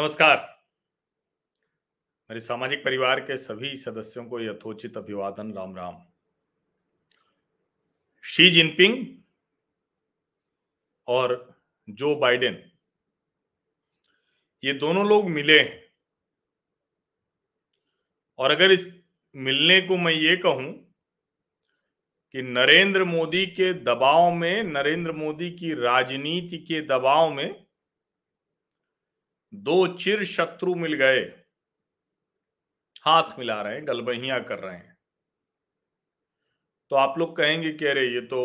नमस्कार। मेरे सामाजिक परिवार के सभी सदस्यों को यथोचित अभिवादन, राम राम। शी जिनपिंग और जो बाइडेन ये दोनों लोग मिले हैं। और अगर इस मिलने को मैं ये कहूँ कि नरेंद्र मोदी के दबाव में, नरेंद्र मोदी की राजनीति के दबाव में दो चिर शत्रु मिल गए। हाथ मिला रहे हैं, गलबहिया कर रहे हैं। तो आप लोग कहेंगे कि अरे ये तो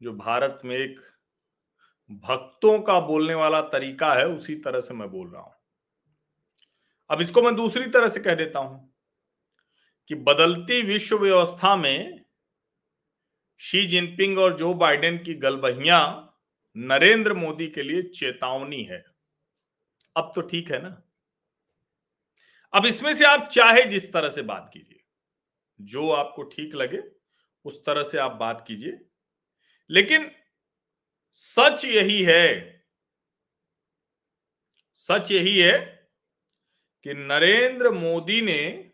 जो भारत में एक भक्तों का बोलने वाला तरीका है, उसी तरह से मैं बोल रहा हूँ। अब इसको मैं दूसरी तरह से कह देता हूँ कि बदलती विश्व व्यवस्था में शी जिनपिंग और जो बाइडेन की गलबहिया नरेंद्र मोदी के लिए चेतावनी है। अब तो ठीक है ना। अब इसमें से आप चाहे जिस तरह से बात कीजिए, जो आपको ठीक लगे, उस तरह से आप बात कीजिए। लेकिन सच यही है, सच यही है कि नरेंद्र मोदी ने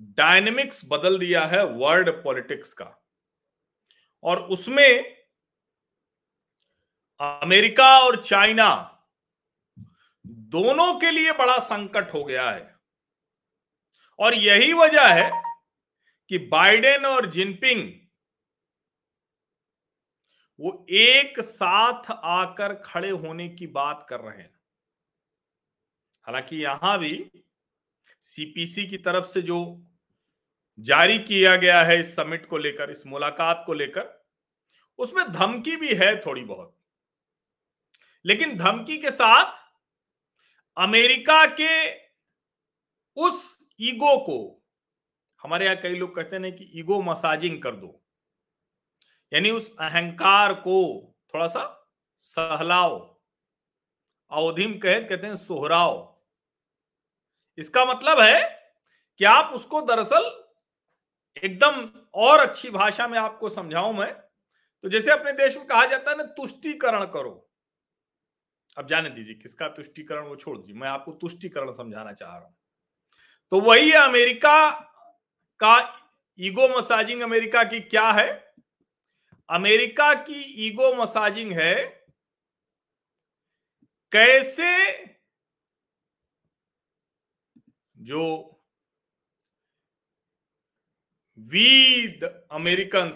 डायनेमिक्स बदल दिया है वर्ल्ड पॉलिटिक्स का। और उसमें अमेरिका और चाइना दोनों के लिए बड़ा संकट हो गया है। और यही वजह है कि बाइडेन और जिनपिंग वो एक साथ आकर खड़े होने की बात कर रहे हैं। हालाँकि यहाँ भी सीपीसी की तरफ़ से जो जारी किया गया है इस समिट को लेकर, इस मुलाकात को लेकर, उसमें धमकी भी है थोड़ी बहुत। लेकिन धमकी के साथ अमेरिका के उस ईगो को, हमारे यहाँ कई लोग कहते हैं कि ईगो मसाजिंग कर दो। यानी उस अहंकार को थोड़ा सा सहलाओ। अवधिम कह कहते हैं सोहराओ। इसका मतलब है कि आप उसको दरअसल एकदम और अच्छी भाषा में आपको समझाऊं मैं तो जैसे अपने देश में कहा जाता है ना, तुष्टिकरण करो। अब जाने दीजिए, किसका तुष्टिकरण वो छोड़ दीजिए, मैं आपको तुष्टिकरण समझाना चाह रहा हूँ। तो वही है अमेरिका का ईगो मसाजिंग अमेरिका की क्या है? अमेरिका की ईगो मसाजिंग है कैसे जो वीद अमेरिकन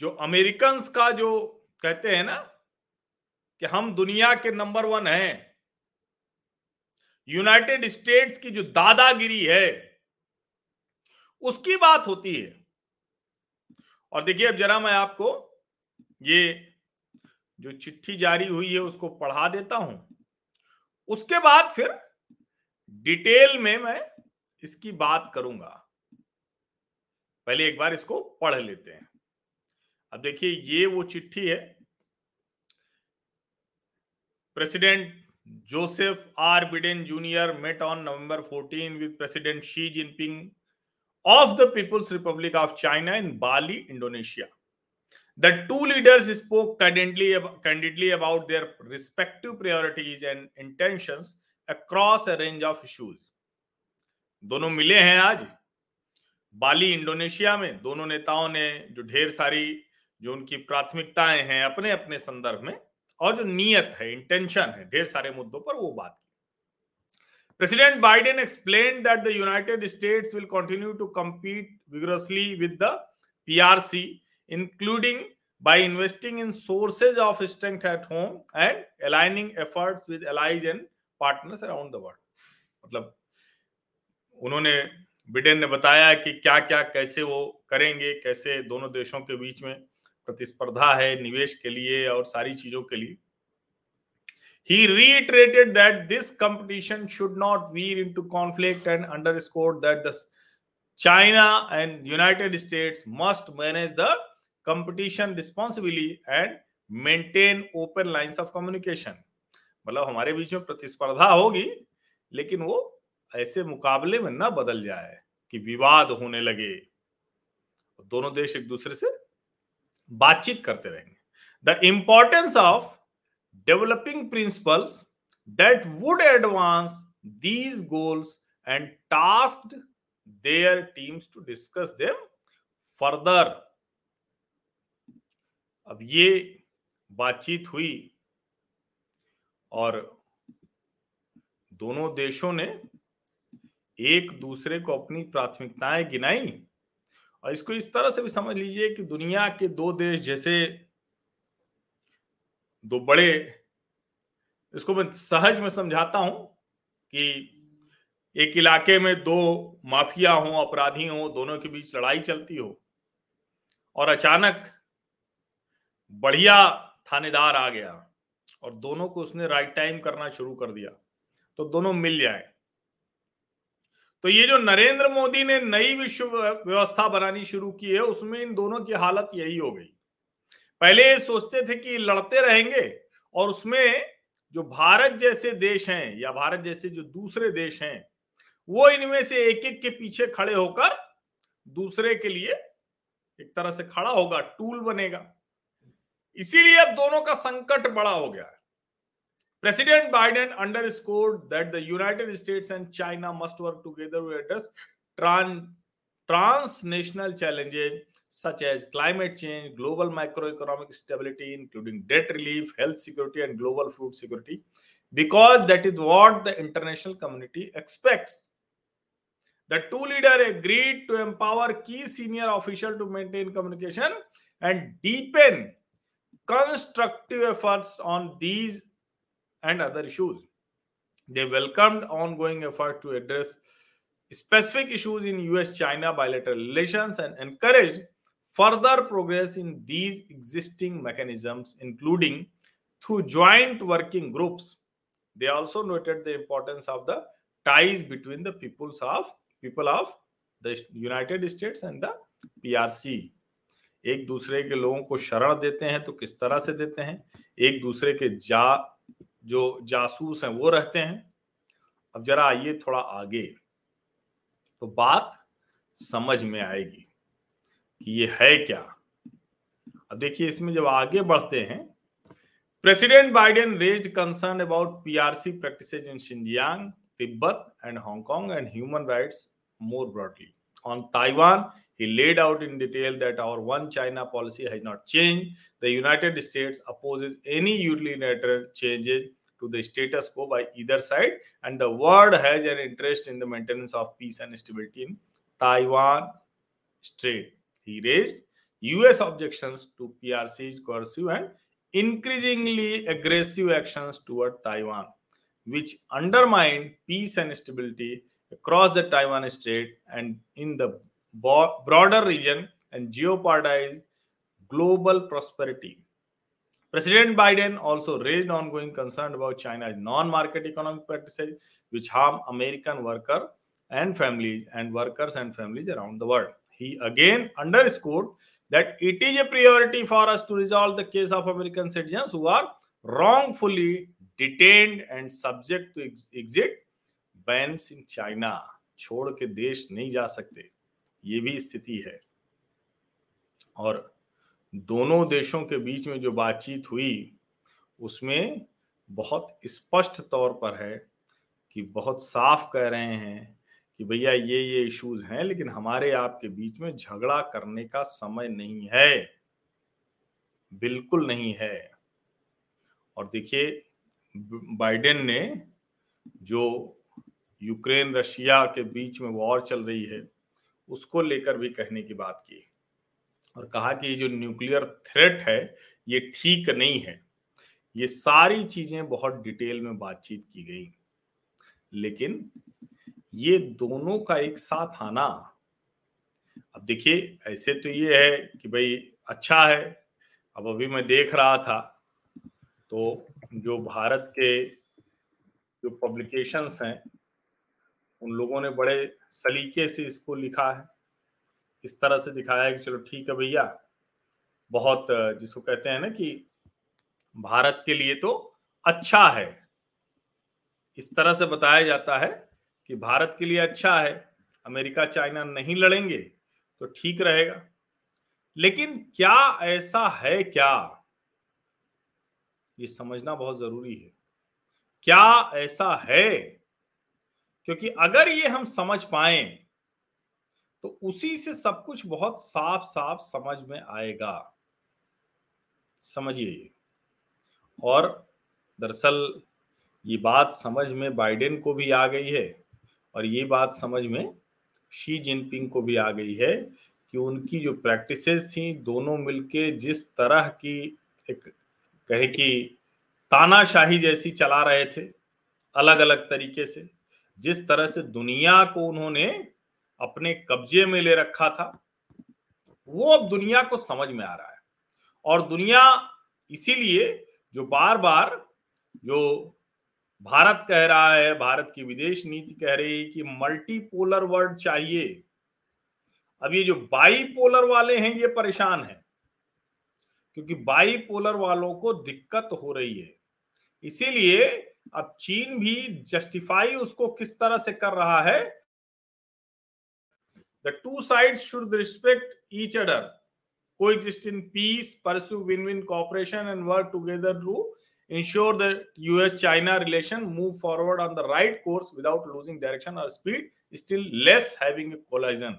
जो अमेरिकन का जो कहते हैं ना कि हम दुनिया के नंबर वन हैं। यूनाइटेड स्टेट्स की जो दादागिरी है, उसकी बात होती है। और देखिए अब जरा मैं आपको ये जो चिट्ठी जारी हुई है, उसको पढ़ा देता हूँ। उसके बाद फिर डिटेल में मैं इसकी बात करूँगा। पहले एक बार इसको पढ़ लेते हैं। अब देखिए, ये वो चिट्ठी है। President Joseph R Biden Junior met on November 14 with President Xi Jinping of the People's Republic of China in Bali, Indonesia. The two leaders spoke candidly about their respective priorities and intentions across a range of issues. दोनों मिले हैं आज। बाली, Indonesia में दोनों नेताओं ने जो ढेर सारी जो उनकी प्राथमिकताएँ हैं अपने अपने संदर्भ में और जो नियत है इंटेंशन है, ढेर सारे मुद्दों पर वो बात President Biden explain that the United States will continue to compete vigorously with the PRC including by investing in sources of strength at home and aligning effort with allies and partners around the world मतलब उन्होंने Britain ने बताया कि क्या क्या कैसे वो करेंगे, कैसे दोनों देशों के बीच में प्रतिस्पर्धा है निवेश के लिए और सारी चीज़ों के लिए He reiterated that this competition should not veer into conflict and underscored that the China and United States must manage the competition responsibly and maintain open lines of communication. मतलब हमारे बीच में प्रतिस्पर्धा होगी लेकिन वो ऐसे मुकाबले में न बदल जाए कि विवाद होने लगे दोनों देश एक दूसरे से बातचीत करते रहेंगे। The importance of developing principles that would advance these goals and task their teams to discuss them further अब ये बातचीत हुई और दोनों देशों ने एक दूसरे को अपनी प्राथमिकताएँ गिनाई। और इसको इस तरह से भी समझ लीजिए कि दुनिया के दो देश जैसे दो बड़े, इसको मैं सहज में समझाता हूँ कि एक इलाके में दो माफिया हो, अपराधी हो, दोनों के बीच लड़ाई चलती हो और अचानक बढ़िया थानेदार आ गया और दोनों को उसने राइट टाइम करना शुरू कर दिया तो दोनों मिल जाए। तो ये जो नरेंद्र मोदी ने नई विश्व व्यवस्था बनानी शुरू की है, उसमें इन दोनों की हालत यही हो गई। पहले ये सोचते थे कि लड़ते रहेंगे और उसमें जो भारत जैसे देश हैं या भारत जैसे जो दूसरे देश हैं, वो इनमें से एक एक के पीछे खड़े होकर दूसरे के लिए एक तरह से खड़ा होगा, टूल बनेगा। इसीलिए अब दोनों का संकट बड़ा हो गया है। President Biden underscored that the United States and China must work together to address trans- transnational challenges such as climate change, global macroeconomic stability, including debt relief, health security, and global food security, because that is what the international community expects. The two leaders agreed to empower key senior officials to maintain communication and deepen constructive efforts on these and other issues. They welcomed ongoing efforts to address specific issues in US China bilateral relations and encouraged further progress in these existing mechanisms, including through joint working groups. They also noted the importance of the ties between the peoples of people of the United States and the PRC. एक दूसरे के लोगों को शरण देते हैं तो किस तरह से देते हैं एक दूसरे के जा जो जासूस हैं, वो रहते हैं। अब जरा आइए थोड़ा आगे। तो बात समझ में आएगी कि ये है क्या। अब देखिए, इसमें जब आगे बढ़ते हैं president Biden raise concern about PRC practices in Xinjiang Tibet and Hong Kong and human rights more broadly on Taiwan he laid out in detail that our one china policy has not changed. The united states opposes any unilateral changes to the status quo by either side, and the world has an interest in the maintenance of peace and stability in Taiwan Strait. He raised US objections to PRC's coercive and increasingly aggressive actions toward Taiwan, which undermine peace and stability across the Taiwan Strait and in the broader region and jeopardize global prosperity. President Biden also raised ongoing concern about China's non-market economic practices, which harm American workers and families and workers and families around the world. He again underscored that it is a priority for us to resolve the case of American citizens who are wrongfully detained and subject to exit bans in China. छोड़ के देश नहीं जा सकते ये भी स्थिति है और दोनों देशों के बीच में जो बातचीत हुई, उसमें बहुत स्पष्ट तौर पर है कि बहुत साफ़ कह रहे हैं कि भैया ये ये इश्यूज़ हैं, लेकिन हमारे आपके बीच में झगड़ा करने का समय नहीं है। बिल्कुल नहीं है। और देखिए, बाइडेन ने जो यूक्रेन, रशिया के बीच में वॉर चल रही है, उसको लेकर भी कहने की बात की। और कहा कि जो न्यूक्लियर थ्रेट है, ये ठीक नहीं है। ये सारी चीज़ें बहुत डिटेल में बातचीत की गई। लेकिन ये दोनों का एक साथ आना, अब देखिए, ऐसे तो ये है कि भाई अच्छा है, अब अभी मैं देख रहा था तो जो भारत के जो पब्लिकेशंस हैं, उन लोगों ने बड़े सलीके से इसको लिखा है। इस तरह से दिखाया है कि चलो ठीक है भैया। बहुत जिसको कहते हैं ना कि भारत के लिए तो अच्छा है। इस तरह से बताया जाता है कि भारत के लिए अच्छा है, अमेरिका चाइना नहीं लड़ेंगे तो ठीक रहेगा। लेकिन क्या ऐसा है क्या? ये समझना बहुत ज़रूरी है। क्या ऐसा है? क्योंकि अगर ये हम समझ पाए तो उसी से सब कुछ बहुत साफ़ साफ़ समझ में आएगा। समझिए और दरअसल ये बात समझ में बाइडेन को भी आ गई है और ये बात समझ में शी जिनपिंग को भी आ गई है कि उनकी जो प्रैक्टिसेस थी, दोनों मिलके जिस तरह की एक कहे कि तानाशाही जैसी चला रहे थे अलग अलग तरीके से, जिस तरह से दुनिया को उन्होंने अपने कब्जे में ले रखा था। वो अब दुनिया को समझ में आ रहा है। और दुनिया इसीलिए जो बार बार जो भारत कह रहा है, भारत की विदेश नीति कह रही है कि मल्टीपोलर वर्ल्ड चाहिए। अब ये जो बाईपोलर वाले हैं, ये परेशान हैं। क्योंकि बाईपोलर वालों को दिक्कत हो रही है। इसीलिए अब चीन भी जस्टिफाई उसको किस तरह से कर रहा है the two sides should respect each other coexist in peace, pursue win-win cooperation, and work together to ensure that US-China relation move forward on the right course without losing direction or speed, still less having a collision.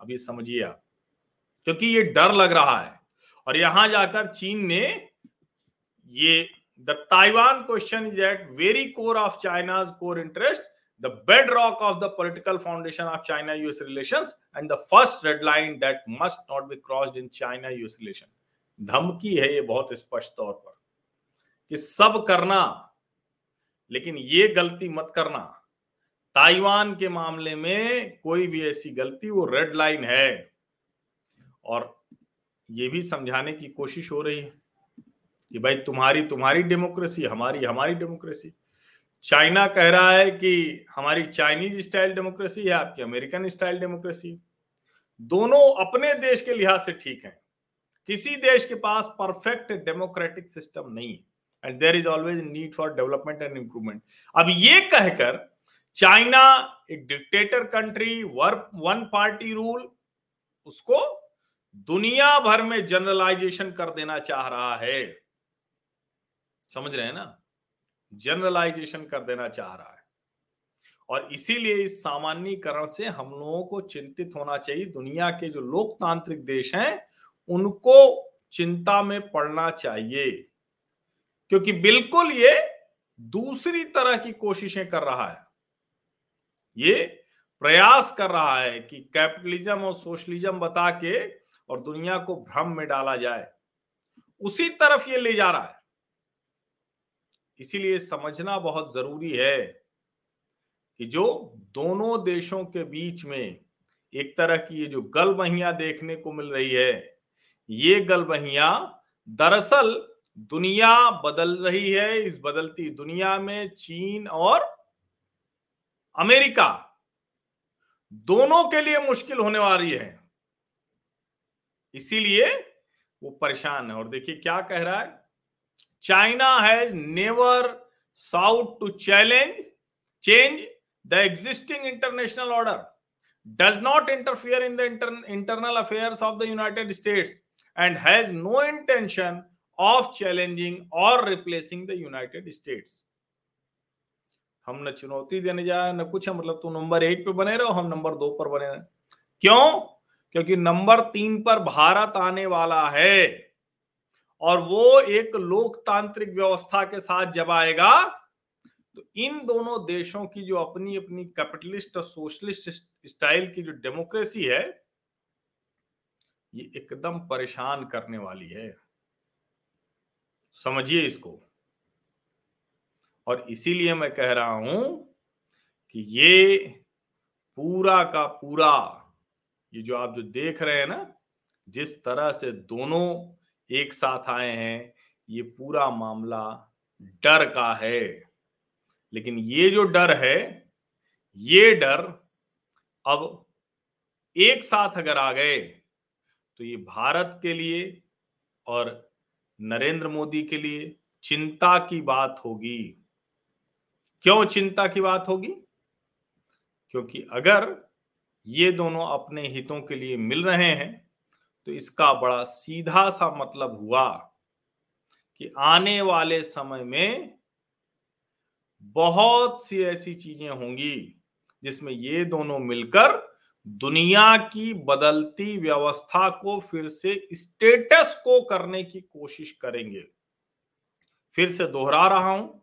अब ये समझिए आप क्योंकि ये डर लग रहा है और यहाँ जाकर चीन ने ये the Taiwan question is at very core of China's core interest the bedrock of the political foundation of China US relations and the first red line that must not be crossed in China US relation. धमकी है ये बहुत स्पष्ट तौर पर कि सब करना लेकिन ये गलती मत करना ताइवान के मामले में कोई भी ऐसी गलती वो रेड लाइन है और ये भी समझाने की कोशिश हो रही है कि भाई तुम्हारी तुम्हारी डेमोक्रेसी हमारी हमारी डेमोक्रेसी चाइना कह रहा है कि हमारी चाइनीज़ स्टाइल डेमोक्रेसी है, आपकी अमेरिकन स्टाइल डेमोक्रेसी। दोनों अपने देश के लिहाज से ठीक है। किसी देश के पास परफेक्ट डेमोक्रेटिक सिस्टम नहीं है and there is always need for development and improvement अब ये कहकर चाइना एक dictator country work one party rule उसको दुनिया भर में जनरलाइजेशन कर देना चाह रहा है। समझ रहे हैं ना? जनरलाइजेशन कर देना चाह रहा है। और इसीलिए इस सामान्यकरण से हम लोगों को चिंतित होना चाहिए। दुनिया के जो लोकतांत्रिक देश हैं, उनको चिंता में पड़ना चाहिए। क्योंकि बिल्कुल ये दूसरी तरह की कोशिशें कर रहा है। ये प्रयास कर रहा है कि कैपिटलिज्म और सोशलिज्म बता के और दुनिया को भ्रम में डाला जाए। उसी तरफ़ ये ले जा रहा है। इसीलिए समझना बहुत ज़रूरी है कि जो दोनों देशों के बीच में एक तरह की ये जो गलबहियाँ देखने को मिल रही है, ये गलबहियाँ दरअसल दुनिया बदल रही है। इस बदलती दुनिया में चीन और अमेरिका दोनों के लिए मुश्किल होने वाली है। इसीलिए वो परेशान है। और देखिए क्या कह रहा है? China has never sought to challenge, change the existing international order, does not interfere in the inter- internal affairs of the United States, and has no intention of challenging or replacing the United States. हम न चुनौती देने जा न कुछ है मतलब तू नंबर एक पे बने रहो हम नंबर दो पर बने रहे क्यों क्योंकि नंबर तीन पर भारत आने वाला है और वो एक लोकतांत्रिक व्यवस्था के साथ जब आएगा तो इन दोनों देशों की जो अपनी अपनी कैपिटलिस्ट और सोशलिस्ट स्टाइल की जो डेमोक्रेसी है, ये एकदम परेशान करने वाली है। समझिए इसको। और इसीलिए मैं कह रहा हूँ कि ये पूरा का पूरा, ये जो आप जो देख रहे हैं ना, जिस तरह से दोनों एक साथ आए हैं, ये पूरा मामला डर का है। लेकिन ये जो डर है, ये डर अब एक साथ अगर आ गए तो ये भारत के लिए और नरेंद्र मोदी के लिए चिंता की बात होगी। क्यों चिंता की बात होगी? क्योंकि अगर ये दोनों अपने हितों के लिए मिल रहे हैं तो इसका बड़ा सीधा सा मतलब हुआ कि आने वाले समय में बहुत सी ऐसी चीज़ें होंगी जिसमें ये दोनों मिलकर दुनिया की बदलती व्यवस्था को फिर से स्टेटस को करने की कोशिश करेंगे। फिर से दोहरा रहा हूँ,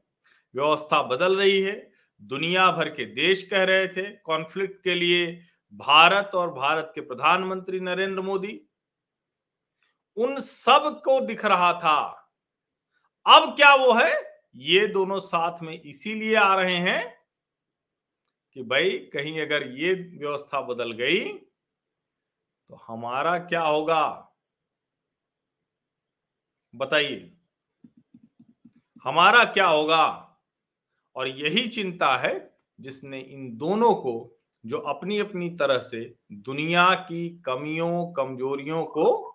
व्यवस्था बदल रही है, दुनिया भर के देश कह रहे थे कॉन्फ्लिक्ट के लिए भारत और भारत के प्रधानमंत्री नरेंद्र मोदी उन सबको दिख रहा था। अब क्या वो है? ये दोनों साथ में इसीलिए आ रहे हैं कि भाई, कहीं अगर ये व्यवस्था बदल गई तो हमारा क्या होगा? बताइए। हमारा क्या होगा? और यही चिंता है जिसने इन दोनों को, जो अपनी अपनी तरह से दुनिया की कमियों, कमजोरियों को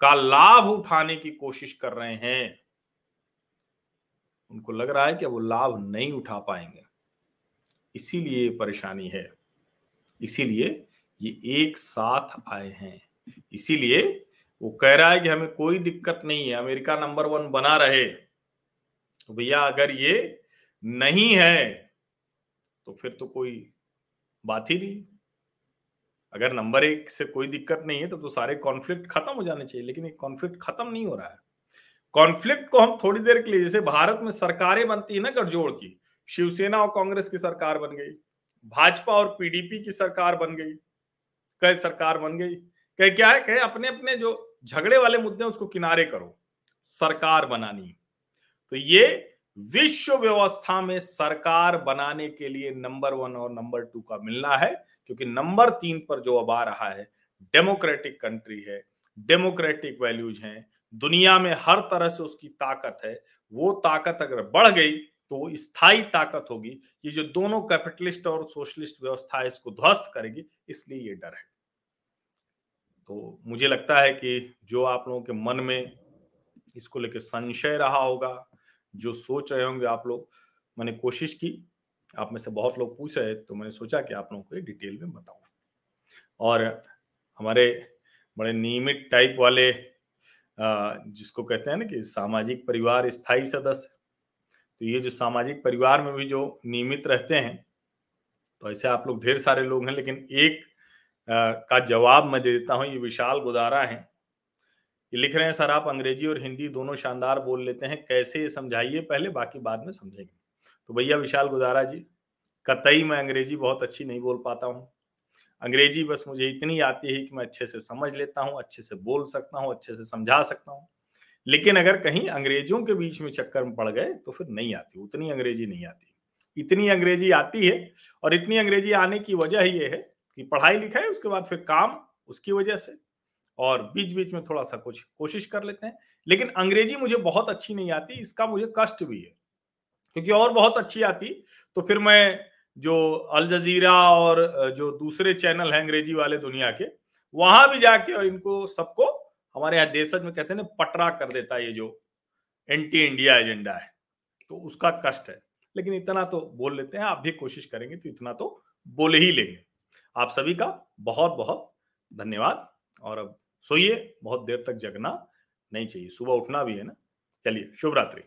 का लाभ उठाने की कोशिश कर रहे हैं। उनको लग रहा है कि वो लाभ नहीं उठा पाएँगे। इसीलिए परेशानी है। इसीलिए ये एक साथ आए हैं। इसीलिए वो कह रहा है कि हमें कोई दिक्कत नहीं है, अमेरिका नंबर वन बना रहे। तो भैया, अगर ये नहीं है तो फिर तो कोई बात ही नहीं। अगर नंबर एक से कोई दिक्कत नहीं है तो, तो सारे कॉन्फ्लिक्ट खत्म हो जाने चाहिए लेकिन कॉन्फ्लिक्ट खत्म नहीं हो रहा है। कॉन्फ्लिक्ट को हम थोड़ी देर के लिए जैसे भारत में सरकारें बनती है ना गठजोड़ की शिवसेना और कांग्रेस की सरकार बन गई भाजपा और पीडीपी की सरकार बन गई कह सरकार बन गई कह क्या है कहे अपने अपने जो झगड़े वाले मुद्दे उसको किनारे करो सरकार बनानी। तो ये विश्व व्यवस्था में सरकार बनाने के लिए नंबर वन और नंबर टू का मिलना है। क्योंकि नंबर तीन पर जो अब आ रहा है, डेमोक्रेटिक कंट्री है, डेमोक्रेटिक वैल्यूज़ हैं, दुनिया में हर तरह से उसकी ताकत है, वो ताकत अगर बढ़ गई तो वो स्थायी ताकत होगी। ये जो दोनों कैपिटलिस्ट और सोशलिस्ट व्यवस्था है इसको ध्वस्त करेगी, इसलिए ये डर है। तो मुझे लगता है कि जो आप लोगों के मन में इसको लेकर संशय रहा होगा, जो सोच रहे होंगे आप लोग, मैंने कोशिश की आप में से बहुत लोग पूछ रहे तो मैंने सोचा कि आप लोगों को ये डिटेल में बताऊँ। और हमारे बड़े नियमित टाइप वाले जिसको कहते हैं ना कि सामाजिक परिवार स्थायी सदस्य तो ये जो सामाजिक परिवार में भी जो नियमित रहते हैं तो ऐसे आप लोग ढेर सारे लोग हैं, लेकिन एक का जवाब मैं दे देता हूँ, ये विशाल गुदारा है। ये लिख रहे हैं, सर, आप अंग्रेज़ी और हिंदी दोनों शानदार बोल लेते हैं, कैसे समझाइए? पहले बाकी बाद में समझेंगे। तो भैया विशाल गुजारा जी, कतई मैं अंग्रेज़ी बहुत अच्छी नहीं बोल पाता हूँ। अंग्रेज़ी बस मुझे इतनी आती है कि मैं अच्छे से समझ लेता हूँ, अच्छे से बोल सकता हूँ, अच्छे से समझा सकता हूँ। लेकिन अगर कहीं अंग्रेज़ों के बीच में चक्कर में पड़ गए तो फिर नहीं आती, उतनी अंग्रेज़ी नहीं आती। इतनी अंग्रेज़ी आती है और इतनी अंग्रेज़ी आने की वजह ये है कि पढ़ाई लिखाई, उसके बाद फिर काम, उसकी वजह से। और बीच बीच में थोड़ा सा कुछ कोशिश कर लेते हैं। लेकिन अंग्रेज़ी मुझे बहुत अच्छी नहीं आती, इसका मुझे कष्ट भी है। क्योंकि और बहुत अच्छी आती। तो फिर मैं जो अल जजीरा और जो दूसरे चैनल हैं अंग्रेज़ी वाले दुनिया के, वहाँ भी जाके इनको सबको हमारे यहाँ देशज में कहते हैं ना, पटरा कर देता ये जो एंटी इंडिया एजेंडा है। तो उसका कष्ट है। लेकिन इतना तो बोल लेते हैं, आप भी कोशिश करेंगे तो इतना तो बोल ही लेंगे। आप सभी का बहुत बहुत धन्यवाद। और अब सोइए, बहुत देर तक जगना नहीं चाहिए। सुबह उठना भी है ना। चलिए शुभ रात्रि